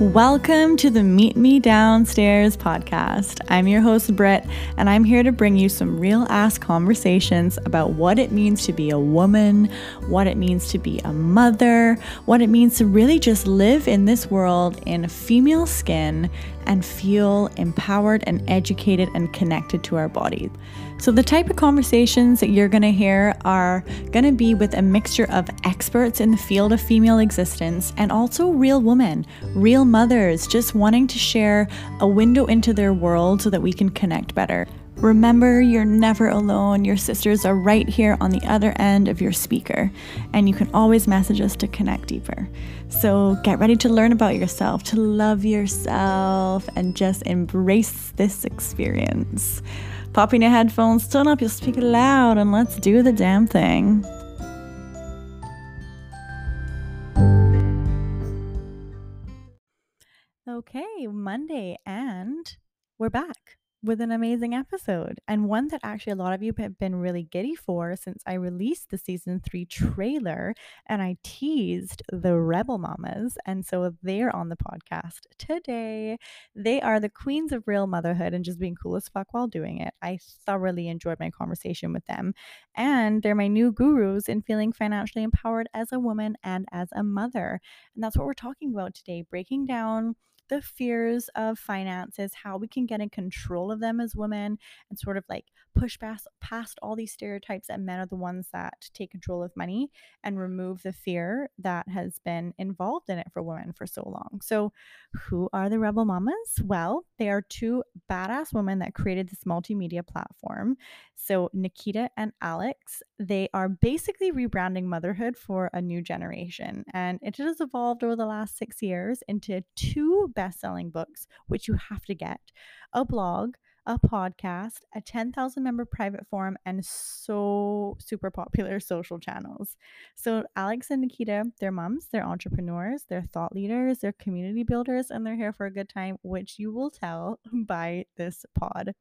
Welcome to the Meet Me Downstairs podcast. I'm your host, Britt, and I'm here to bring you some real ass conversations about what it means to be a woman, what it means to be a mother, what it means to really just live in this world in female skin and feel empowered and educated and connected to our bodies. So, the type of conversations that you're going to hear are going to be with a mixture of experts in the field of female existence and also real women, real mothers, just wanting to share a window into their world so that we can connect better. Remember, you're never alone. Your sisters are right here on the other end of your speaker, and you can always message us to connect deeper. So get ready to learn about yourself, to love yourself, and just embrace this experience. Pop in your headphones, turn up your speaker loud, and let's do the damn thing. Okay, Monday, and we're back with an amazing episode and one that actually a lot of you have been really giddy for since I released the season three trailer and I teased the Rebel Mamas. And so they're on the podcast today. They are the queens of real motherhood and just being cool as fuck while doing it. I thoroughly enjoyed my conversation with them. And they're my new gurus in feeling financially empowered as a woman and as a mother. And that's what we're talking about today breaking down the fears of finances, how we can get in control of them as women, and sort of like push past, past all these stereotypes that men are the ones that take control of money and remove the fear that has been involved in it for women for so long. So, who are the Rebel Mamas? Well, they are two badass women that created this multimedia platform. So, Nikita and Alex, they are basically rebranding motherhood for a new generation. And it has evolved over the last six years into two best selling books, which you have to get a blog, a podcast, a 10,000 member private forum, and so super popular social channels. So, Alex and Nikita, they're moms, they're entrepreneurs, they're thought leaders, they're community builders, and they're here for a good time, which you will tell by this pod.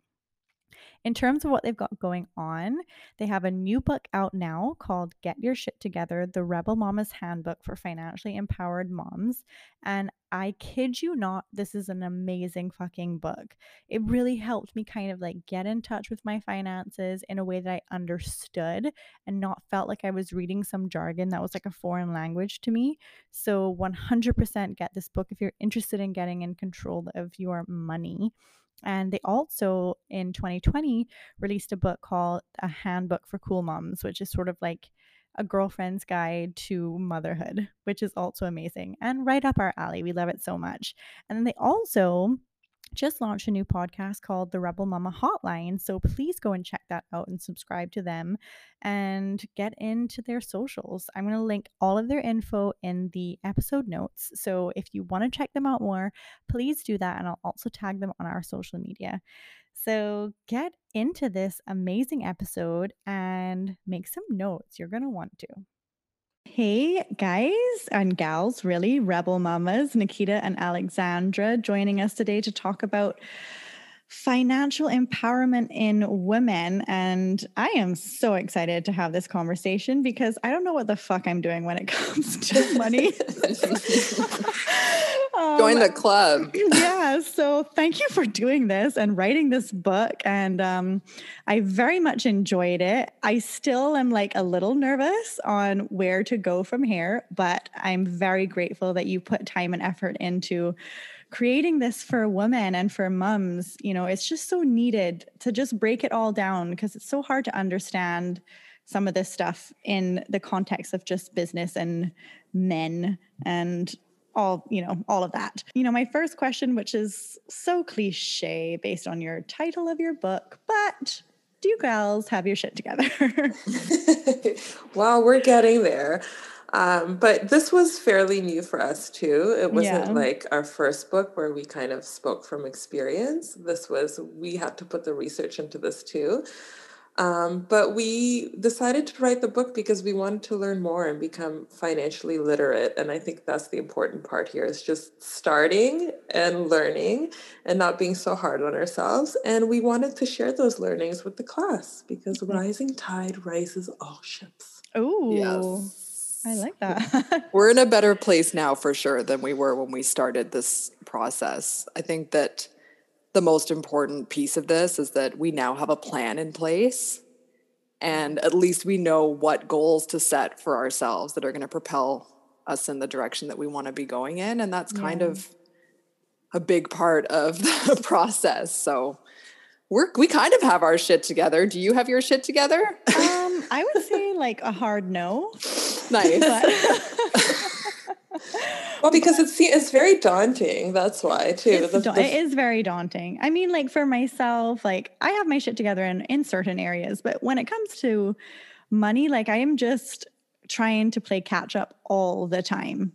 In terms of what they've got going on, they have a new book out now called Get Your Shit Together The Rebel Mama's Handbook for Financially Empowered Moms. And I kid you not, this is an amazing fucking book. It really helped me kind of like get in touch with my finances in a way that I understood and not felt like I was reading some jargon that was like a foreign language to me. So 100% get this book if you're interested in getting in control of your money. And they also in 2020 released a book called A Handbook for Cool Moms, which is sort of like a girlfriend's guide to motherhood, which is also amazing and right up our alley. We love it so much. And then they also just launched a new podcast called the Rebel Mama Hotline. So please go and check that out and subscribe to them and get into their socials. I'm going to link all of their info in the episode notes. So if you want to check them out more, please do that. And I'll also tag them on our social media. So get into this amazing episode and make some notes. You're going to want to. Hey guys and gals, really, Rebel Mamas, Nikita and Alexandra joining us today to talk about financial empowerment in women. And I am so excited to have this conversation because I don't know what the fuck I'm doing when it comes to money. um, Join the club. yeah. So thank you for doing this and writing this book. And um, I very much enjoyed it. I still am like a little nervous on where to go from here, but I'm very grateful that you put time and effort into creating this for women and for mums, you know, it's just so needed to just break it all down because it's so hard to understand some of this stuff in the context of just business and men and all you know all of that you know my first question which is so cliche based on your title of your book but do you girls have your shit together well we're getting there um, but this was fairly new for us too. It wasn't yeah. like our first book where we kind of spoke from experience. This was, we had to put the research into this too. Um, but we decided to write the book because we wanted to learn more and become financially literate. And I think that's the important part here is just starting and learning and not being so hard on ourselves. And we wanted to share those learnings with the class because rising tide rises all ships. Oh, yes. I like that. we're in a better place now for sure than we were when we started this process. I think that the most important piece of this is that we now have a plan in place. And at least we know what goals to set for ourselves that are going to propel us in the direction that we want to be going in. And that's kind yeah. of a big part of the process. So we're we kind of have our shit together. Do you have your shit together? Um i would say like a hard no. Nice well, because it's it's very daunting. That's why too. The, the, it is very daunting. I mean, like for myself, like I have my shit together in in certain areas, but when it comes to money, like I am just trying to play catch up all the time.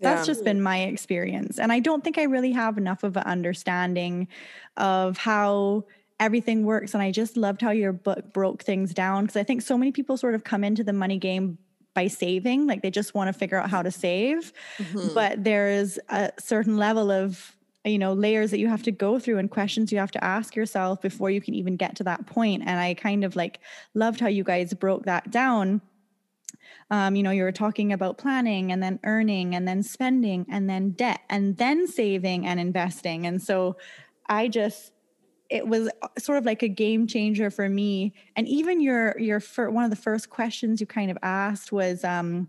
That's yeah. just been my experience, and I don't think I really have enough of an understanding of how everything works. And I just loved how your book broke things down because I think so many people sort of come into the money game by saving like they just want to figure out how to save. Mm-hmm. but there's a certain level of you know layers that you have to go through and questions you have to ask yourself before you can even get to that point. And i kind of like loved how you guys broke that down. Um, you know you were talking about planning and then earning and then spending and then debt and then saving and investing. And so i just it was uh, sort of like a game changer for me and even your your fir- one of the first questions you kind of asked was um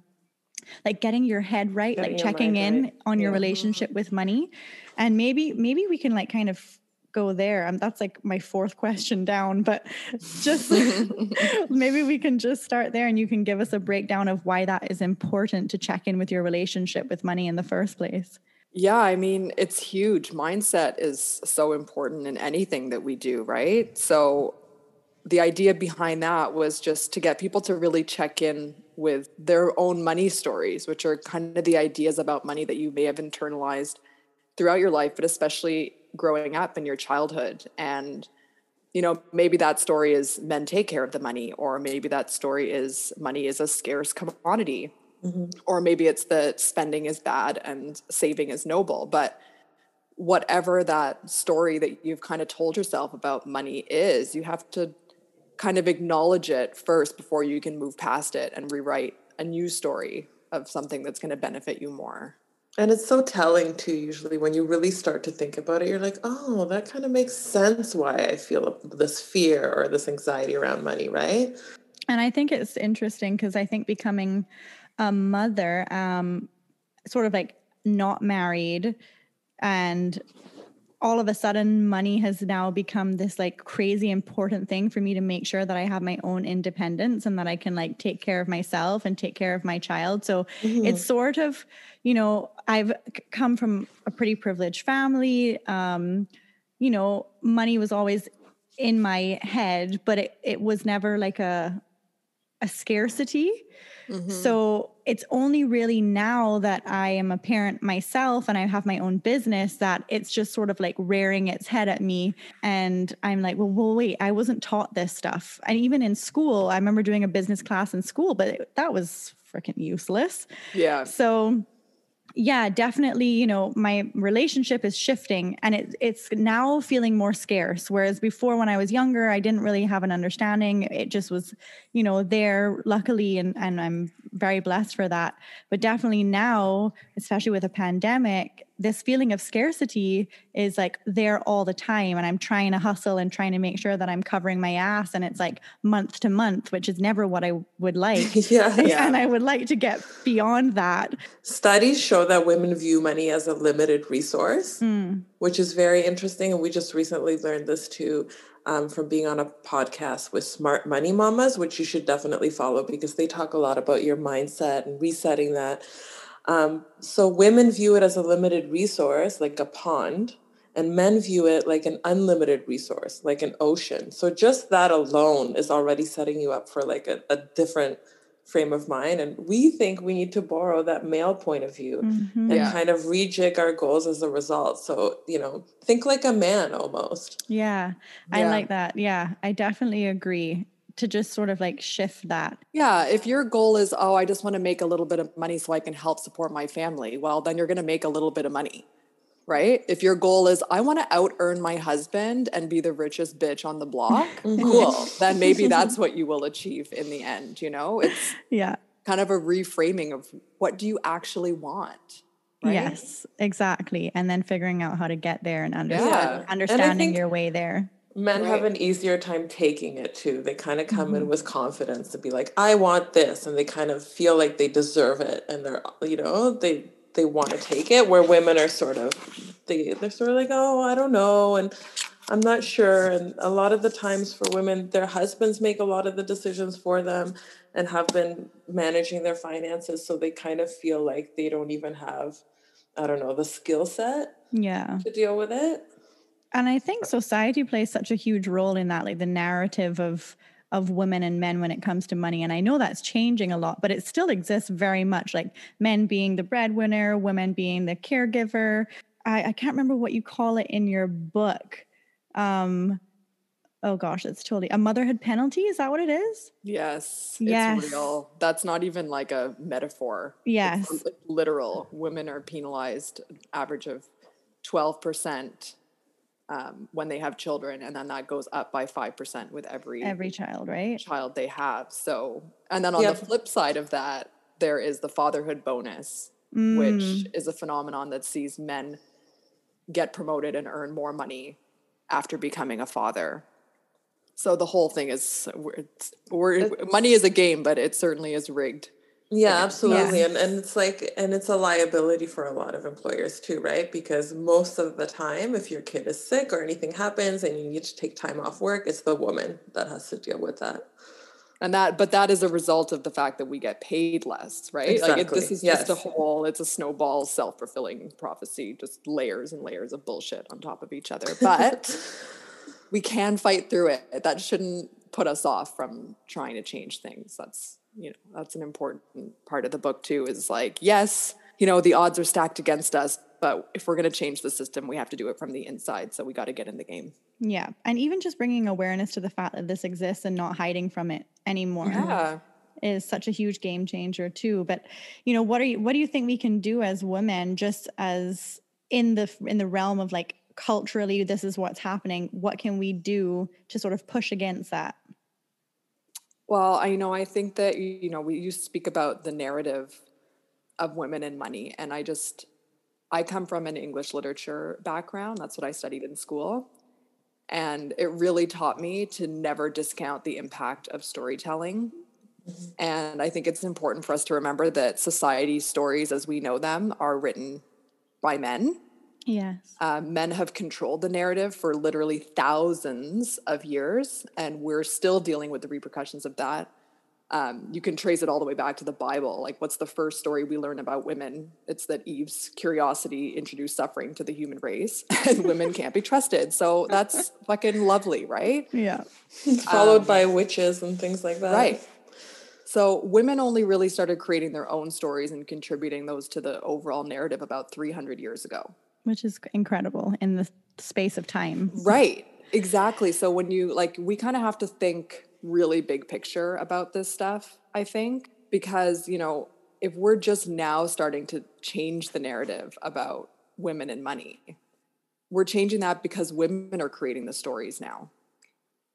like getting your head right getting like checking in right. on your yeah. relationship with money and maybe maybe we can like kind of go there um, that's like my fourth question down but just maybe we can just start there and you can give us a breakdown of why that is important to check in with your relationship with money in the first place yeah, I mean, it's huge. Mindset is so important in anything that we do, right? So the idea behind that was just to get people to really check in with their own money stories, which are kind of the ideas about money that you may have internalized throughout your life, but especially growing up in your childhood. And, you know, maybe that story is men take care of the money, or maybe that story is money is a scarce commodity Mm-hmm. Or maybe it's that spending is bad and saving is noble. But whatever that story that you've kind of told yourself about money is, you have to kind of acknowledge it first before you can move past it and rewrite a new story of something that's going to benefit you more. And it's so telling too, usually when you really start to think about it, you're like, oh, that kind of makes sense why I feel this fear or this anxiety around money, right? And I think it's interesting because I think becoming a mother, um, sort of like not married, and all of a sudden money has now become this like crazy important thing for me to make sure that I have my own independence and that I can like take care of myself and take care of my child. So mm-hmm. it's sort of, you know, I've come from a pretty privileged family. Um, you know, money was always in my head, but it, it was never like a a scarcity. Mm-hmm. So it's only really now that I am a parent myself and I have my own business that it's just sort of like rearing its head at me. And I'm like, well, well, wait, I wasn't taught this stuff. And even in school, I remember doing a business class in school, but it, that was freaking useless. Yeah. So yeah, definitely, you know, my relationship is shifting and it, it's now feeling more scarce. Whereas before, when I was younger, I didn't really have an understanding. It just was, you know, there luckily, and, and I'm very blessed for that. But definitely now, especially with a pandemic, this feeling of scarcity is like there all the time. And I'm trying to hustle and trying to make sure that I'm covering my ass. And it's like month to month, which is never what I would like. yeah, yeah. And I would like to get beyond that. Studies show that women view money as a limited resource, mm. which is very interesting. And we just recently learned this too um, from being on a podcast with Smart Money Mamas, which you should definitely follow because they talk a lot about your mindset and resetting that. Um, so women view it as a limited resource, like a pond, and men view it like an unlimited resource, like an ocean. So just that alone is already setting you up for like a, a different frame of mind. And we think we need to borrow that male point of view mm-hmm. and yeah. kind of rejig our goals as a result. So, you know, think like a man almost. Yeah, I like that. Yeah, I definitely agree to just sort of like shift that. Yeah. If your goal is, oh, I just want to make a little bit of money so I can help support my family, well, then you're going to make a little bit of money right? If your goal is, I want to out earn my husband and be the richest bitch on the block, mm-hmm. cool. then maybe that's what you will achieve in the end, you know? It's yeah. kind of a reframing of what do you actually want? Right? Yes, exactly. And then figuring out how to get there and understand, yeah. understanding your way there. Men right. have an easier time taking it too. They kind of come mm-hmm. in with confidence to be like, I want this. And they kind of feel like they deserve it. And they're, you know, they they want to take it where women are sort of they they're sort of like, oh, I don't know. And I'm not sure. And a lot of the times for women, their husbands make a lot of the decisions for them and have been managing their finances. So they kind of feel like they don't even have, I don't know, the skill set yeah. to deal with it. And I think society plays such a huge role in that, like the narrative of of women and men when it comes to money. And I know that's changing a lot, but it still exists very much like men being the breadwinner, women being the caregiver. I, I can't remember what you call it in your book. Um oh gosh it's totally a motherhood penalty? Is that what it is? Yes yes. it's real. That's not even like a metaphor. Yes. it's literal. Women are penalized average of 12% um, when they have children and then that goes up by 5% with every every child right child they have so and then on yep. the flip side of that there is the fatherhood bonus mm. which is a phenomenon that sees men get promoted and earn more money after becoming a father. So the whole thing is we're, we're, money is a game, but it certainly is rigged. Yeah, absolutely. Yeah. And and it's like and it's a liability for a lot of employers too, right? Because most of the time if your kid is sick or anything happens and you need to take time off work, it's the woman that has to deal with that. And that but that is a result of the fact that we get paid less, right? Exactly. Like it, this is yes. just a whole it's a snowball self-fulfilling prophecy, just layers and layers of bullshit on top of each other. But we can fight through it. That shouldn't put us off from trying to change things. That's you know that's an important part of the book too is like yes you know the odds are stacked against us but if we're going to change the system we have to do it from the inside so we got to get in the game. Yeah and even just bringing awareness to the fact that this exists and not hiding from it anymore yeah. is such a huge game changer too but you know what are you what do you think we can do as women just as in the in the realm of like culturally this is what's happening what can we do to sort of push against that well, I know I think that you know we you speak about the narrative of women and money and I just I come from an English literature background. That's what I studied in school. And it really taught me to never discount the impact of storytelling. Mm-hmm. And I think it's important for us to remember that society's stories as we know them are written by men Yes. Uh, men have controlled the narrative for literally thousands of years, and we're still dealing with the repercussions of that. Um, you can trace it all the way back to the Bible. Like, what's the first story we learn about women? It's that Eve's curiosity introduced suffering to the human race, and women can't be trusted. So that's fucking lovely, right? Yeah. Followed um, by witches and things like that. Right. So women only really started creating their own stories and contributing those to the overall narrative about 300 years ago which is incredible in the space of time. Right. Exactly. So when you like we kind of have to think really big picture about this stuff, I think, because, you know, if we're just now starting to change the narrative about women and money, we're changing that because women are creating the stories now.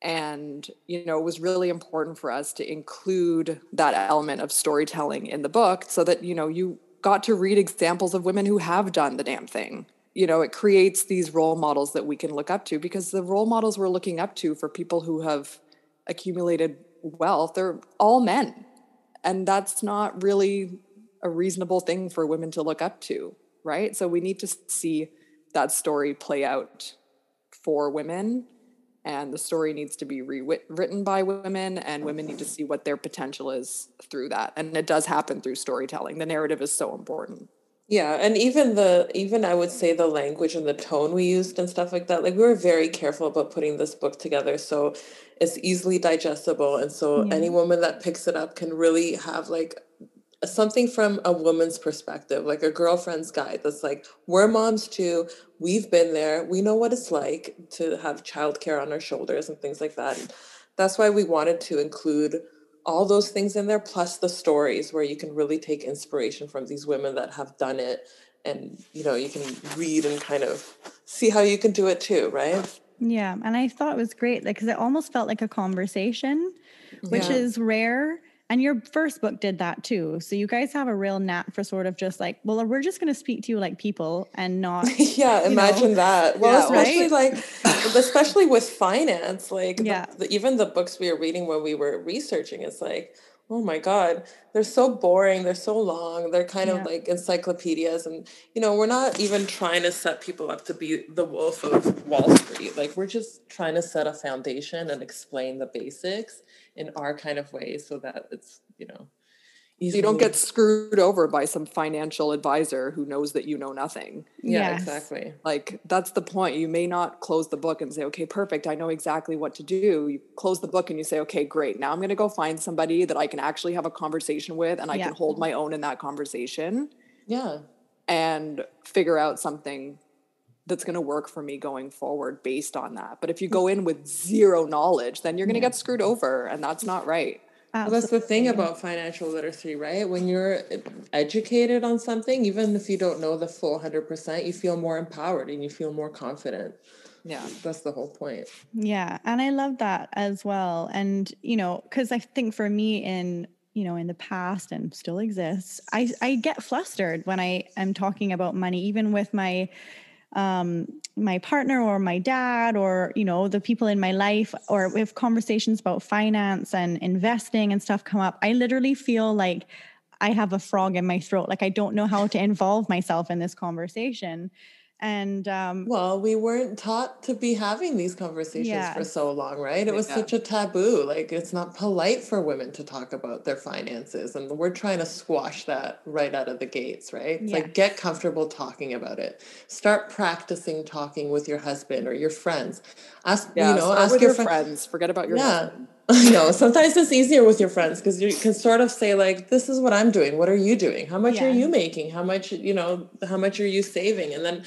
And, you know, it was really important for us to include that element of storytelling in the book so that, you know, you got to read examples of women who have done the damn thing you know it creates these role models that we can look up to because the role models we're looking up to for people who have accumulated wealth they're all men. And that's not really a reasonable thing for women to look up to right? So we need to see that story play out for women and the story needs to be rewritten by women and women need to see what their potential is through that. And it does happen through storytelling. The narrative is so important yeah, and even the even I would say the language and the tone we used and stuff like that. Like we were very careful about putting this book together so it's easily digestible and so yeah. any woman that picks it up can really have like something from a woman's perspective, like a girlfriend's guide that's like, we're moms too. We've been there. We know what it's like to have childcare on our shoulders and things like that. And that's why we wanted to include all those things in there plus the stories where you can really take inspiration from these women that have done it and you know you can read and kind of see how you can do it too right yeah and i thought it was great because it almost felt like a conversation which yeah. is rare And your first book did that too. So you guys have a real knack for sort of just like, well, we're just going to speak to you like people and not. yeah, imagine know. that. Well, yeah, especially right? like, especially with finance, like yeah. The, the, even the books we were reading when we were researching, it's like, oh my god they're so boring they're so long they're kind yeah. of like encyclopedias and you know we're not even trying to set people up to be the wolf of wall street like we're just trying to set a foundation and explain the basics in our kind of way so that it's you know Easily. You don't get screwed over by some financial advisor who knows that you know nothing. Yeah, yes. exactly. Like that's the point. You may not close the book and say, "Okay, perfect. I know exactly what to do." You close the book and you say, "Okay, great. Now I'm going to go find somebody that I can actually have a conversation with and I yeah. can hold my own in that conversation." Yeah. And figure out something that's going to work for me going forward based on that. But if you hmm. go in with zero knowledge, then you're going to yeah. get screwed over and that's not right. Well, that's the thing about financial literacy, right? When you're eh, educated on something, even if you don't know the full 100%, you feel more empowered and you feel more confident. Yeah, that's the whole point. Yeah. And I love that as well. And, you know, because I think for me in, you know, in the past and still exists, I, I get flustered when I am talking about money, even with my um, my partner or my dad or you know the people in my life or if conversations about finance and investing and stuff come up i literally feel like i have a frog in my throat. Like i don't know how to involve myself in this conversation and um, well we weren't taught to be having these conversations yeah. for so long right it was yeah. such a taboo like it's not polite for women to talk about their finances and we're trying to squash that right out of the gates right yeah. like get comfortable talking about it start practicing talking with your husband or your friends ask you know ask your, your friends forget about your yeah husband. I know sometimes it's easier with your friends because you can sort of say like, "This is what I'm doing. What are you doing? How much are you making? How much you know? How much are you saving?" And then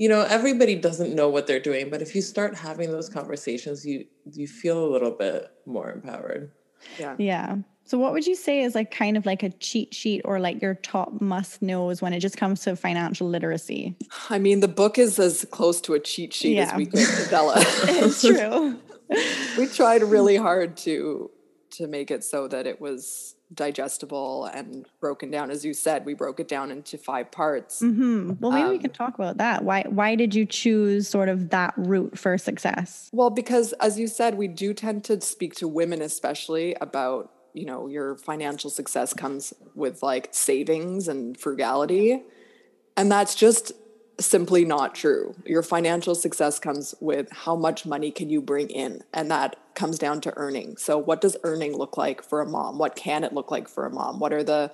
you know everybody doesn't know what they're doing but if you start having those conversations you you feel a little bit more empowered. Yeah. Yeah. So what would you say is like kind of like a cheat sheet or like your top must knows when it just comes to financial literacy? I mean the book is as close to a cheat sheet yeah. as we could develop. It's true. We tried really hard to to make it so that it was digestible and broken down. As you said we broke it down into five parts. Mm-hmm. well maybe um, we can talk about that. Why why did you choose sort of that route for success? Well because as you said we do tend to speak to women especially about you know your financial success comes with like savings and frugality. And that's just simply not true. Your financial success comes with how much money can you bring in and that comes down to earning. So what does earning look like for a mom? What can it look like for a mom? What are the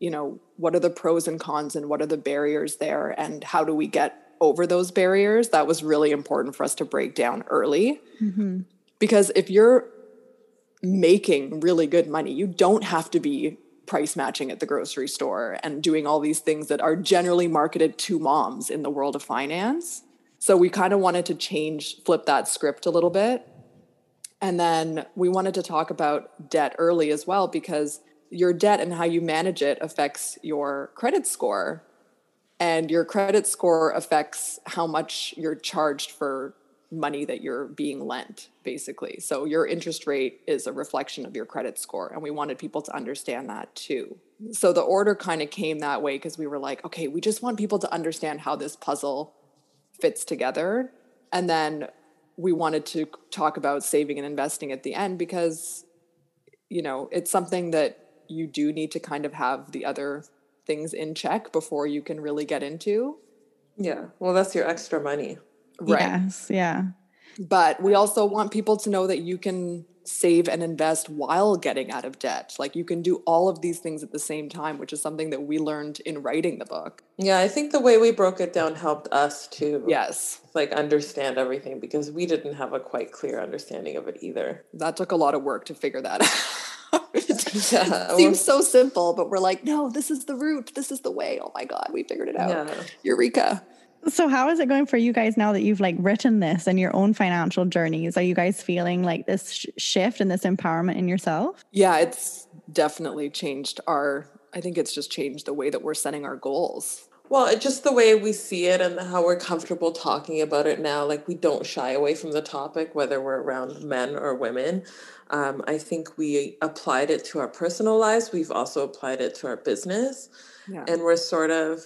you know, what are the pros and cons and what are the barriers there and how do we get over those barriers? That was really important for us to break down early. Mm-hmm. Because if you're making really good money, you don't have to be price matching at the grocery store and doing all these things that are generally marketed to moms in the world of finance. So we kind of wanted to change, flip that script a little bit. And then we wanted to talk about debt early as well because your debt and how you manage it affects your credit score. And your credit score affects how much you're charged for money that you're being lent, basically. So your interest rate is a reflection of your credit score. And we wanted people to understand that too. So the order kind of came that way because we were like, okay, we just want people to understand how this puzzle fits together. And then we wanted to talk about saving and investing at the end because, you know, it's something that you do need to kind of have the other things in check before you can really get into. Yeah. Well, that's your extra money. Right. Yes. Yeah. But we also want people to know that you can save and invest while getting out of debt. Like you can do all of these things at the same time, which is something that we learned in writing the book. Yeah, I think the way we broke it down helped us to yes, like understand everything because we didn't have a quite clear understanding of it either. That took a lot of work to figure that out. yeah, seems so simple, but we're like, no, this is the route. This is the way. Oh my God, we figured it out. Yeah. Eureka. So how is it going for you guys now that you've like written this and your own financial journeys? Are you guys feeling like this sh- shift and this empowerment in yourself? Yeah, it's definitely changed our I think it's just changed the way that we're setting our goals. Well, it's just the way we see it and how we're comfortable talking about it now. Like we don't shy away from the topic, whether we're around men or women. Um, I think we applied it to our personal lives. We've also applied it to our business. Yeah. And we're sort of,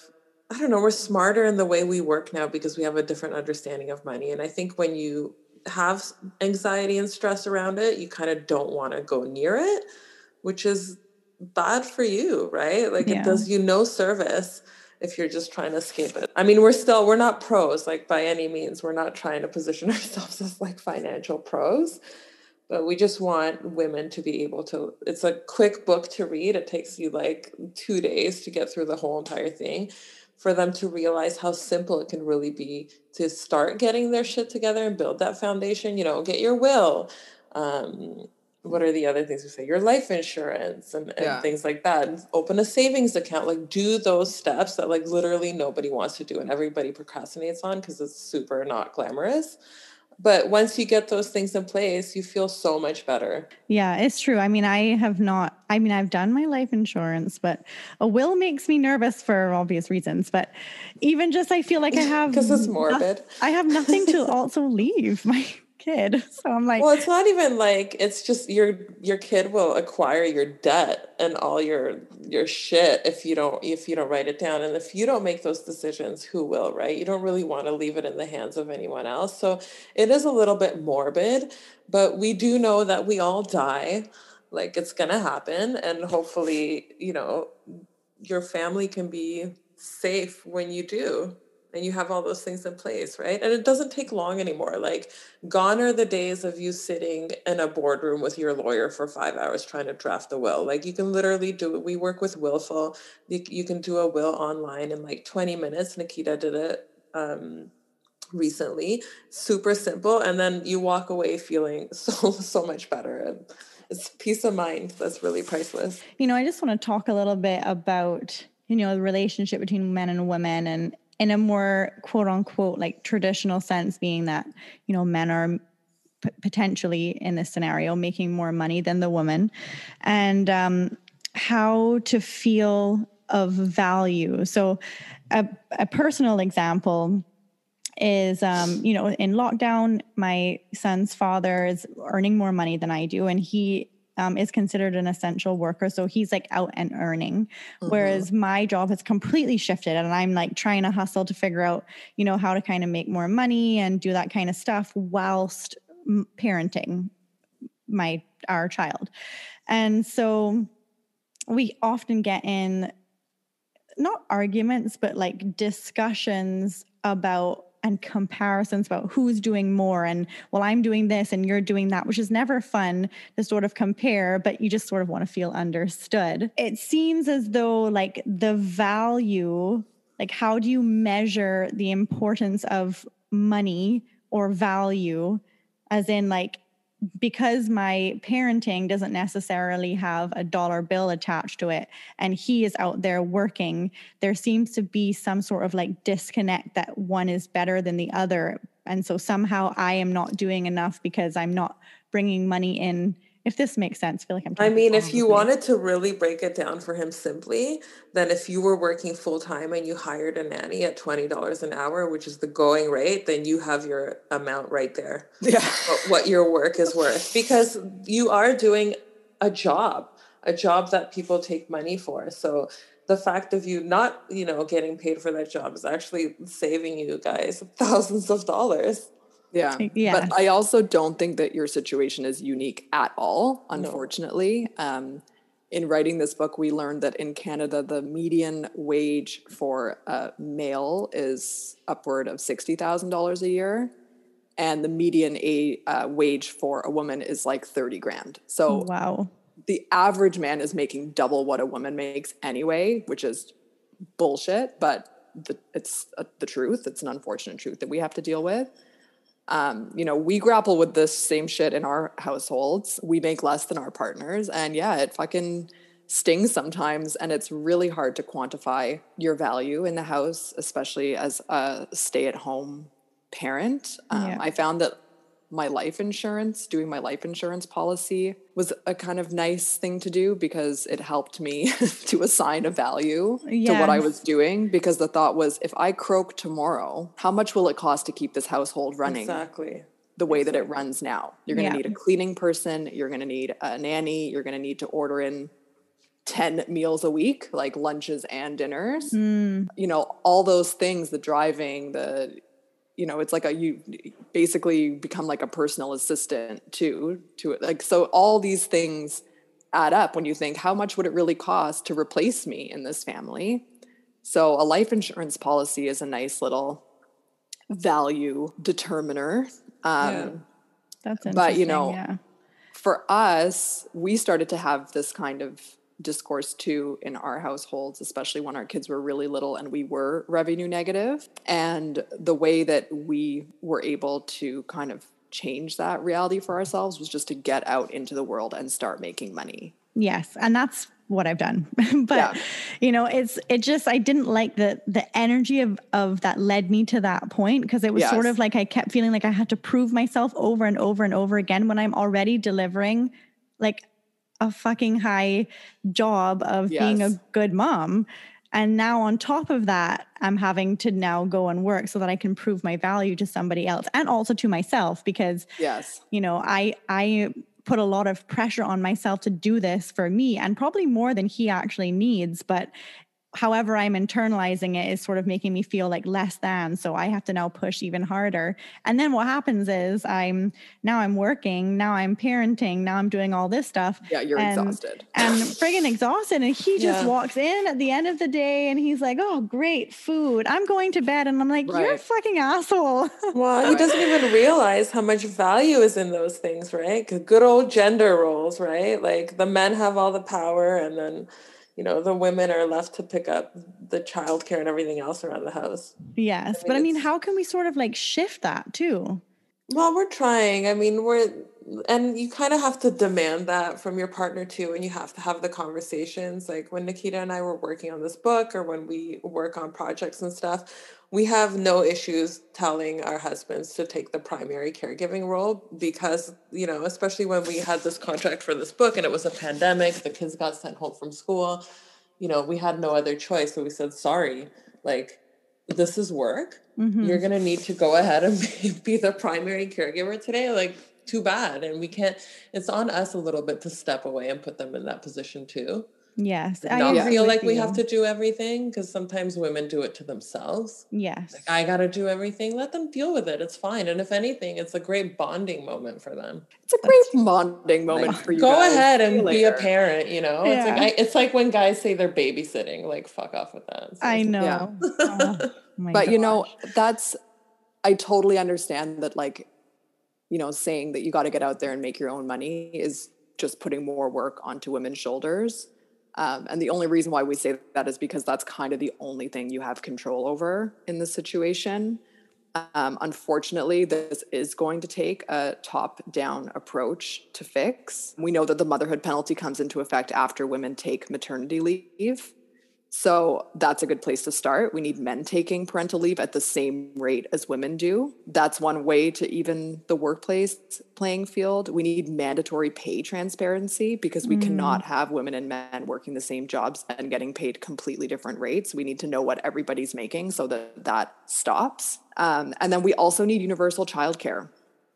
I don't know, we're smarter in the way we work now because we have a different understanding of money. And I think when you have anxiety and stress around it, you kind of don't want to go near it, which is bad for you, right? Like yeah. it does you no service if you're just trying to escape it. I mean, we're still we're not pros like by any means. We're not trying to position ourselves as like financial pros, but we just want women to be able to it's a quick book to read. It takes you like 2 days to get through the whole entire thing for them to realize how simple it can really be to start getting their shit together and build that foundation, you know, get your will. Um, what are the other things we say? Your life insurance and, and yeah. things like that. And open a savings account. Like do those steps that like literally nobody wants to do and everybody procrastinates on because it's super not glamorous. But once you get those things in place, you feel so much better. Yeah, it's true. I mean, I have not, I mean, I've done my life insurance, but a will makes me nervous for obvious reasons. But even just, I feel like I have, because it's morbid. No, I have nothing to also leave my kid. So I'm like, well, it's not even like it's just your your kid will acquire your debt and all your your shit if you don't if you don't write it down and if you don't make those decisions, who will, right? You don't really want to leave it in the hands of anyone else. So it is a little bit morbid, but we do know that we all die. Like it's gonna happen, and hopefully, you know, your family can be safe when you do and you have all those things in place, right? And it doesn't take long anymore. Like, gone are the days of you sitting in a boardroom with your lawyer for five hours trying to draft a will. Like, you can literally do it. We work with Willful. You, can do a will online in like 20 minutes. Nikita did it um, recently. Super simple. And then you walk away feeling so, so much better. It's peace of mind that's really priceless. You know, I just want to talk a little bit about you know the relationship between men and women and in a more quote unquote like traditional sense being that you know men are p- potentially in this scenario making more money than the woman. And um, how to feel of value. So a, a personal example is um, you know in lockdown my son's father is earning more money than i do and he um, is considered an essential worker. So he's like out and earning. Mm-hmm. Whereas my job has completely shifted and I'm like trying to hustle to figure out, you know, how to kind of make more money and do that kind of stuff whilst parenting my our child. And so we often get in not arguments, but like discussions about and comparisons about who's doing more and well i'm doing this and you're doing that which is never fun to sort of compare but you just sort of want to feel understood. It seems as though like the value like how do you measure the importance of money or value? As in like because my parenting doesn't necessarily have a dollar bill attached to it and he is out there working there seems to be some sort of like disconnect that one is better than the other. And so somehow i am not doing enough because i'm not bringing money in if this makes sense, I feel like I'm. I mean, if you wanted to really break it down for him simply, then if you were working full time and you hired a nanny at twenty dollars an hour, which is the going rate, then you have your amount right there. Yeah, what your work is worth because you are doing a job, a job that people take money for. So the fact of you not, you know, getting paid for that job is actually saving you guys thousands of dollars. Yeah. yeah. But I also don't think that your situation is unique at all, unfortunately. No. Um, in writing this book, we learned that in Canada, the median wage for a male is upward of $60,000 a year. And the median a, uh, wage for a woman is like 30 grand. So, wow. The average man is making double what a woman makes anyway, which is bullshit, but the, it's uh, the truth. It's an unfortunate truth that we have to deal with um, you know, we grapple with this same shit in our households. We make less than our partners. And yeah, it fucking stings sometimes. And it's really hard to quantify your value in the house, especially as a stay at home parent. Um, yeah. I found that my life insurance, doing my life insurance policy was a kind of nice thing to do because it helped me to assign a value yes. to what I was doing. Because the thought was, if I croak tomorrow, how much will it cost to keep this household running? Exactly. The way that it runs now. You're going to yeah. need a cleaning person, you're going to need a nanny, you're going to need to order in 10 meals a week, like lunches and dinners. Mm. You know, all those things, the driving, the you know it's like a you basically become like a personal assistant too to it like so all these things add up when you think how much would it really cost to replace me in this family so a life insurance policy is a nice little value determiner um yeah. that's but you know yeah. for us we started to have this kind of discourse too in our households, especially when our kids were really little and we were revenue negative. And the way that we were able to kind of change that reality for ourselves was just to get out into the world and start making money. Yes. And that's what I've done. but yeah. you know, it's it just I didn't like the the energy of of that led me to that point because it was yes. sort of like I kept feeling like I had to prove myself over and over and over again when I'm already delivering like a fucking high job of yes. being a good mom. And now on top of that, I'm having to now go and work so that I can prove my value to somebody else and also to myself because yes, you know, I I put a lot of pressure on myself to do this for me and probably more than he actually needs, but however I'm internalizing it is sort of making me feel like less than. So I have to now push even harder. And then what happens is I'm now I'm working, now I'm parenting, now I'm doing all this stuff. Yeah, you're and, exhausted. And friggin' exhausted. And he just yeah. walks in at the end of the day and he's like, Oh, great food. I'm going to bed. And I'm like, right. You're a fucking asshole. Well, he doesn't even realize how much value is in those things, right? Good old gender roles, right? Like the men have all the power and then you know the women are left to pick up the childcare and everything else around the house. Yes I mean, but i mean how can we sort of like shift that too? Well we're trying. I mean we're and you kind of have to demand that from your partner too and you have to have the conversations. Like when nikita and i were working on this book or when we work on projects and stuff we have no issues telling our husbands to take the primary caregiving role because you know especially when we had this contract for this book and it was a pandemic the kids got sent home from school you know we had no other choice. So we said sorry like this is work. Mm-hmm. you're going to need to go ahead and be, be the primary caregiver today. Like too bad. And we can't it's on us a little bit to step away and put them in that position too Yes. I don't feel like we have to do everything because sometimes women do it to themselves. Yes. Like, I got to do everything. Let them deal with it. It's fine. And if anything, it's a great bonding moment for them. It's a great That's, bonding moment like, for you. Go ahead and be a parent, you know? Yeah. It's, like, I, it's like when guys say they're babysitting, like, fuck off with that. So I know. Yeah. oh, but, gosh. you know, that's, I totally understand that, like, you know, saying that you got to get out there and make your own money is just putting more work onto women's shoulders um, and the only reason why we say that is because that's kind of the only thing you have control over in this situation. Um, unfortunately, this is going to take a top down approach to fix. We know that the motherhood penalty comes into effect after women take maternity leave. So that's a good place to start. We need men taking parental leave at the same rate as women do. That's one way to even the workplace playing field. We need mandatory pay transparency because we mm. cannot have women and men working the same jobs and getting paid completely different rates. We need to know what everybody's making so that that stops. Um, and then we also need universal childcare.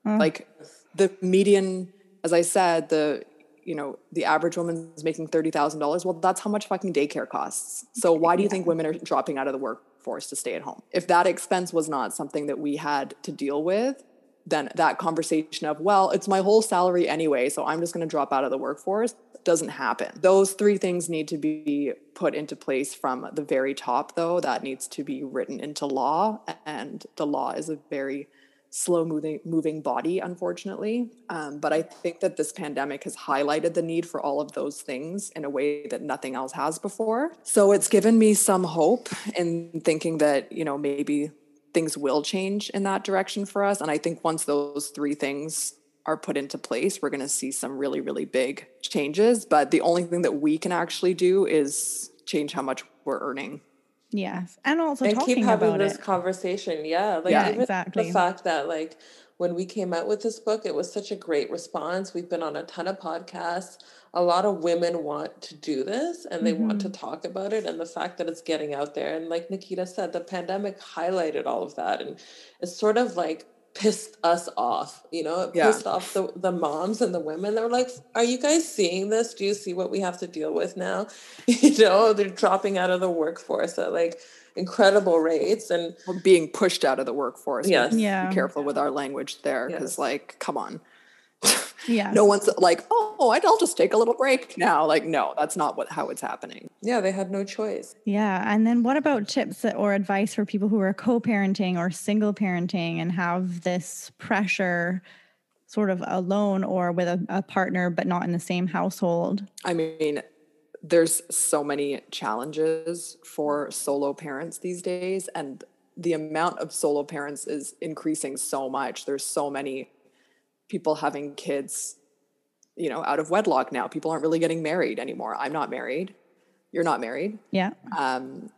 Mm. Like the median, as I said, the you know the average woman is making $30000 well that's how much fucking daycare costs. So why do you yeah. think women are dropping out of the workforce to stay at home? If that expense was not something that we had to deal with then that conversation of well it's my whole salary anyway so i'm just going to drop out of the workforce doesn't happen. Those three things need to be put into place from the very top though. That needs to be written into law and the law is a very slow moving moving body unfortunately. Um, but i think that this pandemic has highlighted the need for all of those things in a way that nothing else has before. So it's given me some hope in thinking that you know maybe things will change in that direction for us. And i think once those three things are put into place we're going to see some really really big changes. But the only thing that we can actually do is change how much we're earning Yes. And also and talking keep having about this it. conversation. Yeah. Like Yeah, even exactly. the fact that like when we came out with this book, it was such a great response. We've been on a ton of podcasts. A lot of women want to do this and they want to Mhm. talk about it. And the fact that it's getting out there. And like Nikita said, the pandemic highlighted all of that. And it's sort of like pissed us off, you know, it Yeah. pissed off the, the moms and the women. They were like, Are you guys seeing this? Do you see what we have to deal with now? you know, they're dropping out of the workforce at like incredible rates. And We're being pushed out of the workforce. Yes. Yeah. Be careful with our language there because, Yes. like, come on. Yeah. No one's like, oh, I'll just take a little break now. Like, no, that's not what how it's happening. yeah, they had no choice. Yeah. And then what about tips or advice for people who are co parenting or single parenting and have this pressure sort of alone or with a, a partner, but not in the same household? I mean, there's so many challenges for solo parents these days, and the amount of solo parents is increasing so much. There's so many people having kids, you know, out of wedlock now. People aren't really getting married anymore. I'm not married. You're not married. Yeah. Um,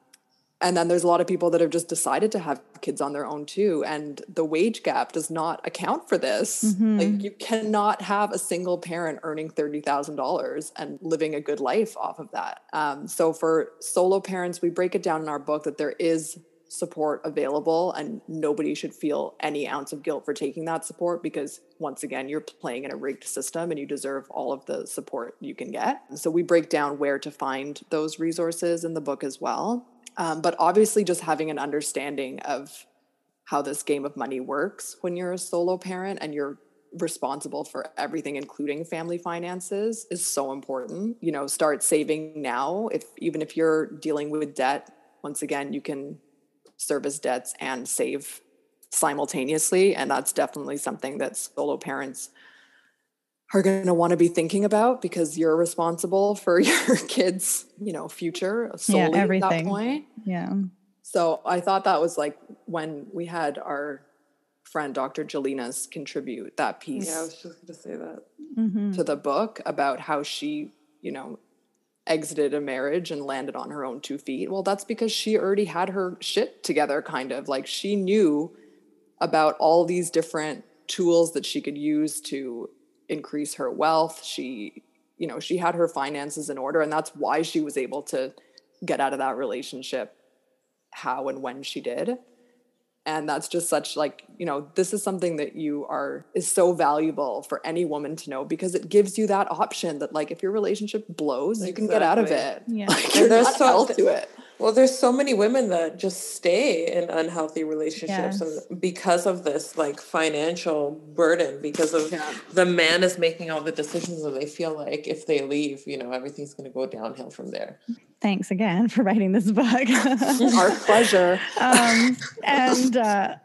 and then there's a lot of people that have just decided to have kids on their own too. And the wage gap does not account for this. Mhm. Like you cannot have a single parent earning $30,000 and living a good life off of that. Um, so for solo parents, we break it down in our book that there is support available and nobody should feel any ounce of guilt for taking that support because once again you're playing in a rigged system and you deserve all of the support you can get. So we break down where to find those resources in the book as well. Um, but obviously just having an understanding of how this game of money works when you're a solo parent and you're responsible for everything including family finances is so important. You know start saving now. If even if you're dealing with debt once again you can service debts and save simultaneously and that's definitely something that solo parents are going to want to be thinking about because you're responsible for your kids you know future solely at that everything. point Yeah. so I thought that was like when we had our friend Dr. Jelinas contribute that piece Yeah, I was just going to say that. hmm to the book about how she, you know, exited a marriage and landed on her own two feet. Well, that's because she already had her shit together, kind of. Like she knew about all these different tools that she could use to increase her wealth. She, you know, she had her finances in order, and that's why she was able to get out of that relationship how and when she did and that's just such like you know this is something that you are is so valuable for any woman to know because it gives you that option that like if your relationship blows you can get out of it Yeah. like you're there's not so- held to it Well, there's so many women that just stay in unhealthy relationships Yes. and because of this like financial burden, because of Yeah. the man is making all the decisions and they feel like if they leave, you know, everything's going to go downhill from there. Thanks again for writing this book. our pleasure um, and uh,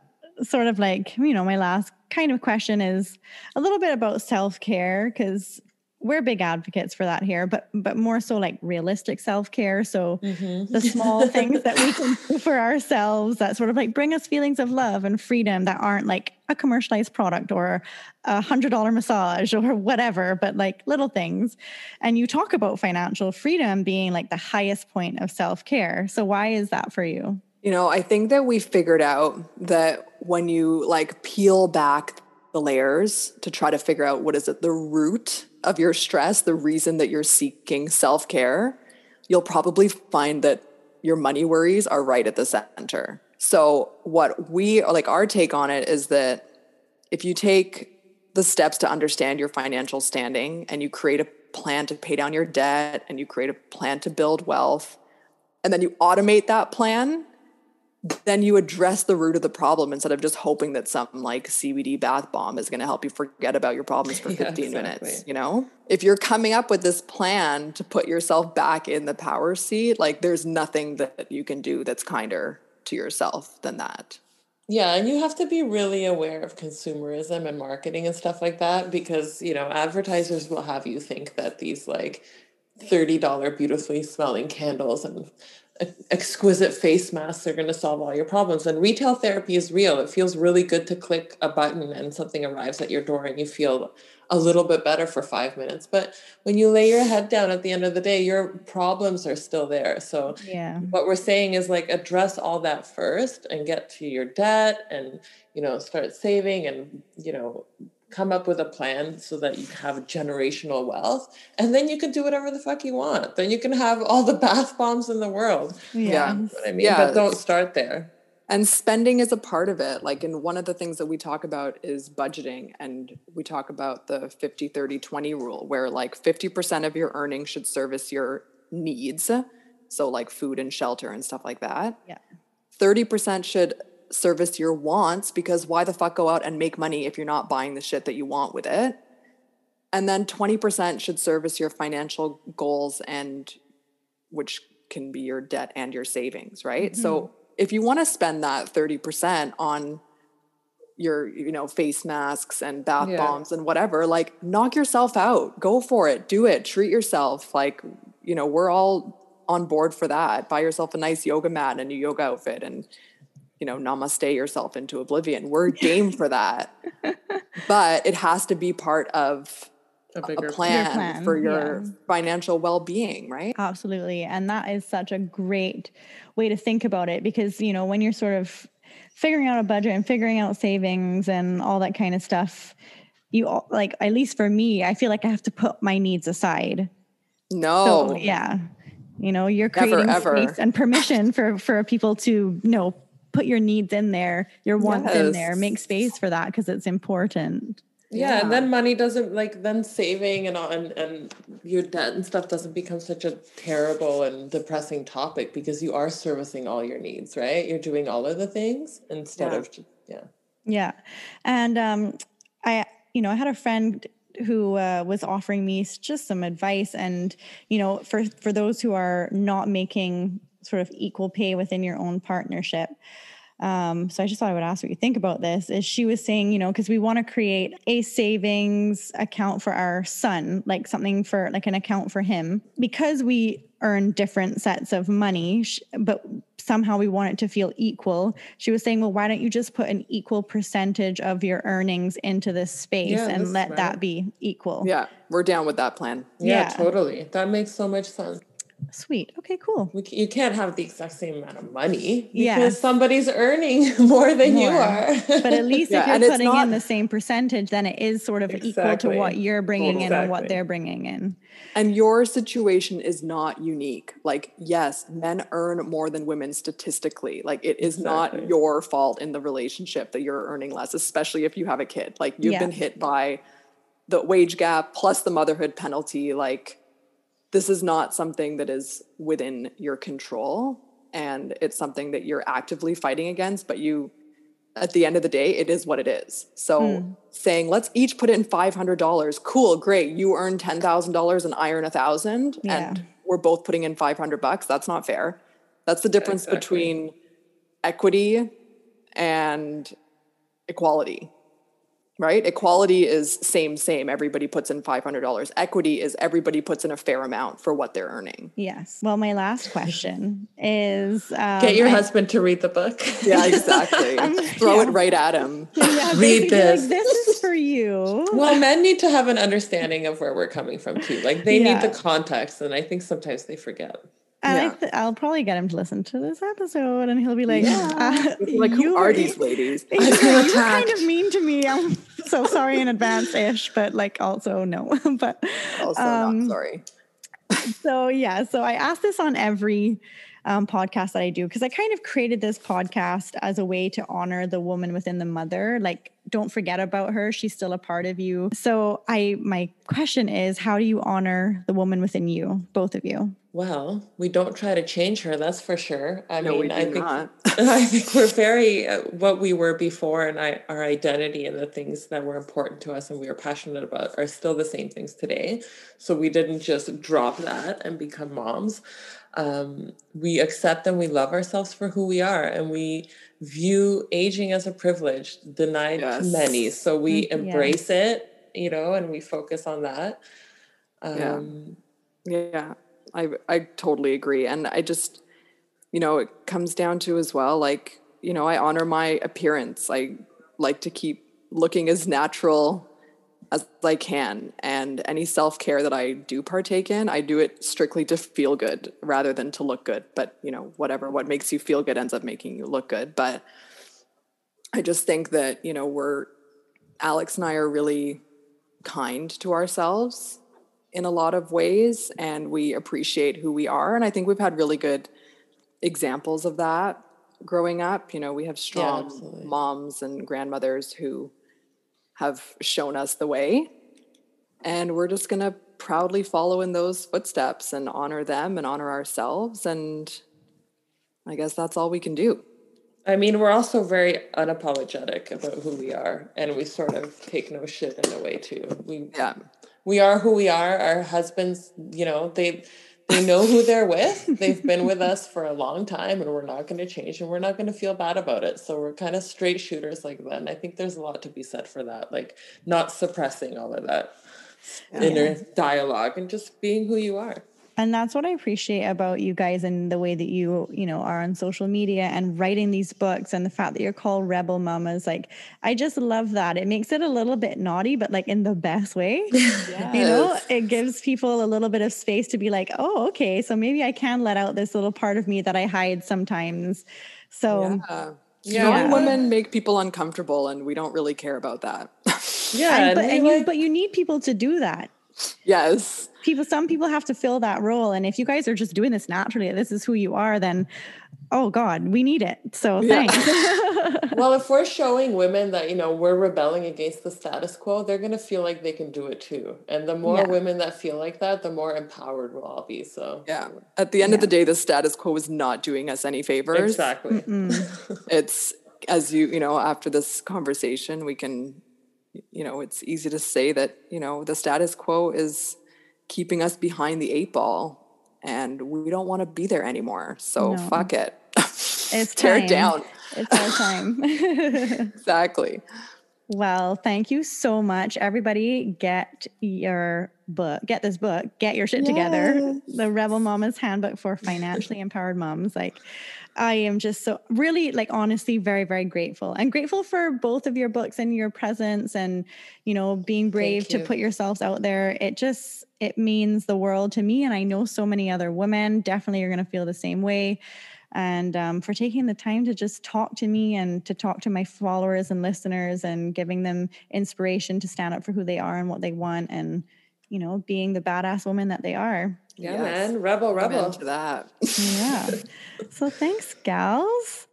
sort of like you know my last kind of question is a little bit about self-care because we're big advocates for that here but but more so like realistic self-care so mm-hmm. the small things that we can do for ourselves that sort of like bring us feelings of love and freedom that aren't like a commercialized product or a hundred dollar massage or whatever, but like little things. And you talk about financial freedom being like the highest point of self care. So why is that for you? You know, I think that we figured out that when you like peel back the layers to try to figure out what is it, the root of your stress, the reason that you're seeking self care, you'll probably find that your money worries are right at the center. So, what we are like, our take on it is that if you take the steps to understand your financial standing and you create a plan to pay down your debt and you create a plan to build wealth, and then you automate that plan, then you address the root of the problem instead of just hoping that some like CBD bath bomb is going to help you forget about your problems for Yeah, 15 minutes, you know? If you're coming up with this plan to put yourself back in the power seat, like there's nothing that you can do that's kinder to yourself than that. Yeah, and you have to be really aware of consumerism and marketing and stuff like that because, you know, advertisers will have you think that these like $30 beautifully smelling candles and exquisite face masks are going to solve all your problems. And retail therapy is real. It feels really good to click a button and something arrives at your door and you feel a little bit better for five minutes. But when you lay your head down at the end of the day, your problems are still there. So yeah, what we're saying is like address all that first and get to your debt and you know start saving and you know come up with a plan so that you have generational wealth and then you can do whatever the fuck you want. Then you can have all the bath bombs in the world. Yeah, yeah. i mean? Yeah. but don't start there. And spending is a part of it. Like and one of the things that we talk about is budgeting and we talk about the 50 30 20 rule where like 50% of your earnings should service your needs. So like food and shelter and stuff like that. Yeah. 30% should service your wants because why the fuck go out and make money if you're not buying the shit that you want with it? And then 20% should service your financial goals and which can be your debt and your savings, right? Mm-hmm. So if you want to spend that 30% on your you know face masks and bath yeah. bombs and whatever like knock yourself out go for it do it treat yourself like you know we're all on board for that buy yourself a nice yoga mat and a new yoga outfit and you know, namaste yourself into oblivion. We're game for that. but it has to be part of a, a plan, plan, for your yeah. financial well-being, right? Absolutely. And that is such a great way to think about it because, you know, when you're sort of figuring out a budget and figuring out savings and all that kind of stuff, you all, like at least for me, I feel like I have to put my needs aside. No. So, yeah. You know, you're creating Never, space and permission for for people to you know put your needs in there, your wants yes. in there, make space for that because it's important. Yeah, yeah, and then money doesn't like then saving and and and your debt and stuff doesn't become such a terrible and depressing topic because you are servicing all your needs, right? You're doing all of the things instead yeah. of yeah. Yeah, and um, I you know I had a friend who uh, was offering me just some advice and you know for for those who are not making sort of equal pay within your own partnership. Um, so I just thought I would ask what you think about this. Is she was saying, you know, because we want to create a savings account for our son, like something for like an account for him, because we earn different sets of money, but somehow we want it to feel equal. She was saying, well, why don't you just put an equal percentage of your earnings into this space yeah, and let that be equal? Yeah, we're down with that plan. Yeah, yeah, totally. That makes so much sense. Sweet. Okay, cool. We, you can't have the exact same amount of money because yeah. somebody's earning more than more. you are. but at least yeah, if you're putting not, in the same percentage, then it is sort of exactly. equal to what you're bringing exactly. in and what they're bringing in. And your situation is not unique. Like, yes, men earn more than women statistically. Like, it is exactly. not your fault in the relationship that you're earning less, especially if you have a kid. Like, you've yeah. been hit by the wage gap plus the motherhood penalty. Like, this is not something that is within your control and it's something that you're actively fighting against but you at the end of the day it is what it is so mm. saying let's each put in $500 cool great you earn $10000 and i earn a thousand yeah. and we're both putting in 500 bucks that's not fair that's the difference exactly. between equity and equality right? Equality is same, same. Everybody puts in $500. Equity is everybody puts in a fair amount for what they're earning. Yes. Well, my last question is um, get your I, husband to read the book. Yeah, exactly. Throw yeah. it right at him. Yeah, read this. Like, this is for you. Well, men need to have an understanding of where we're coming from too. Like they yeah. need the context, and I think sometimes they forget. Yeah. I will probably get him to listen to this episode, and he'll be like, yeah. uh, "Like, who are these ladies? you were kind of mean to me. I'm so sorry in advance, ish, but like also no, but also um, not sorry." so yeah, so I ask this on every um, podcast that I do because I kind of created this podcast as a way to honor the woman within the mother. Like, don't forget about her; she's still a part of you. So, I my question is, how do you honor the woman within you, both of you? Well, we don't try to change her, that's for sure. I no, mean, I think not. I think we're very uh, what we were before, and I, our identity and the things that were important to us and we were passionate about are still the same things today. So we didn't just drop that and become moms. Um, we accept and we love ourselves for who we are, and we view aging as a privilege denied yes. to many. So we mm, embrace it, you know, and we focus on that. Um, yeah. Yeah I I totally agree, and I just you know, it comes down to as well, like, you know, I honor my appearance. I like to keep looking as natural as I can. And any self care that I do partake in, I do it strictly to feel good rather than to look good. But, you know, whatever, what makes you feel good ends up making you look good. But I just think that, you know, we're, Alex and I are really kind to ourselves in a lot of ways and we appreciate who we are. And I think we've had really good examples of that growing up. You know, we have strong yeah, moms and grandmothers who have shown us the way. And we're just going to proudly follow in those footsteps and honor them and honor ourselves. And I guess that's all we can do. I mean, we're also very unapologetic about who we are, and we sort of take no shit in a way too. We yeah, we are who we are. Our husbands, you know, they they know who they're with. They've been with us for a long time, and we're not going to change, and we're not going to feel bad about it. So we're kind of straight shooters like that. And I think there's a lot to be said for that, like not suppressing all of that yeah. inner dialogue and just being who you are and that's what i appreciate about you guys and the way that you you know are on social media and writing these books and the fact that you're called rebel mamas like i just love that it makes it a little bit naughty but like in the best way yes. you know it gives people a little bit of space to be like oh okay so maybe i can let out this little part of me that i hide sometimes so yeah. Strong yeah. women make people uncomfortable, and we don't really care about that. yeah, and, but, and you, but you need people to do that. Yes. People, some people have to fill that role. And if you guys are just doing this naturally, this is who you are, then oh God, we need it. So yeah. thanks. well, if we're showing women that, you know, we're rebelling against the status quo, they're going to feel like they can do it too. And the more yeah. women that feel like that, the more empowered we'll all be. So, yeah. At the end yeah. of the day, the status quo is not doing us any favors. Exactly. it's, as you, you know, after this conversation, we can you know, it's easy to say that, you know, the status quo is keeping us behind the eight ball and we don't want to be there anymore. So no. fuck it. It's tear it down. It's our time. exactly. Well, thank you so much. Everybody get your book, get this book, get your shit yes. together. The Rebel Mama's Handbook for Financially Empowered Moms. Like I am just so really like honestly very very grateful. and grateful for both of your books and your presence and you know being brave to put yourselves out there. It just it means the world to me and I know so many other women definitely are going to feel the same way. And um, for taking the time to just talk to me and to talk to my followers and listeners and giving them inspiration to stand up for who they are and what they want and you know being the badass woman that they are. Yeah, yes. man. Rebel, rebel. to that. yeah. So thanks, gals.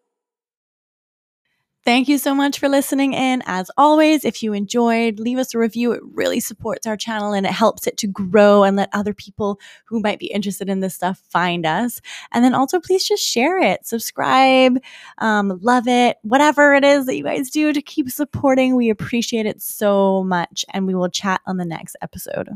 Thank you so much for listening in. As always, if you enjoyed, leave us a review. It really supports our channel and it helps it to grow and let other people who might be interested in this stuff find us. And then also, please just share it, subscribe, um, love it, whatever it is that you guys do to keep supporting. We appreciate it so much. And we will chat on the next episode.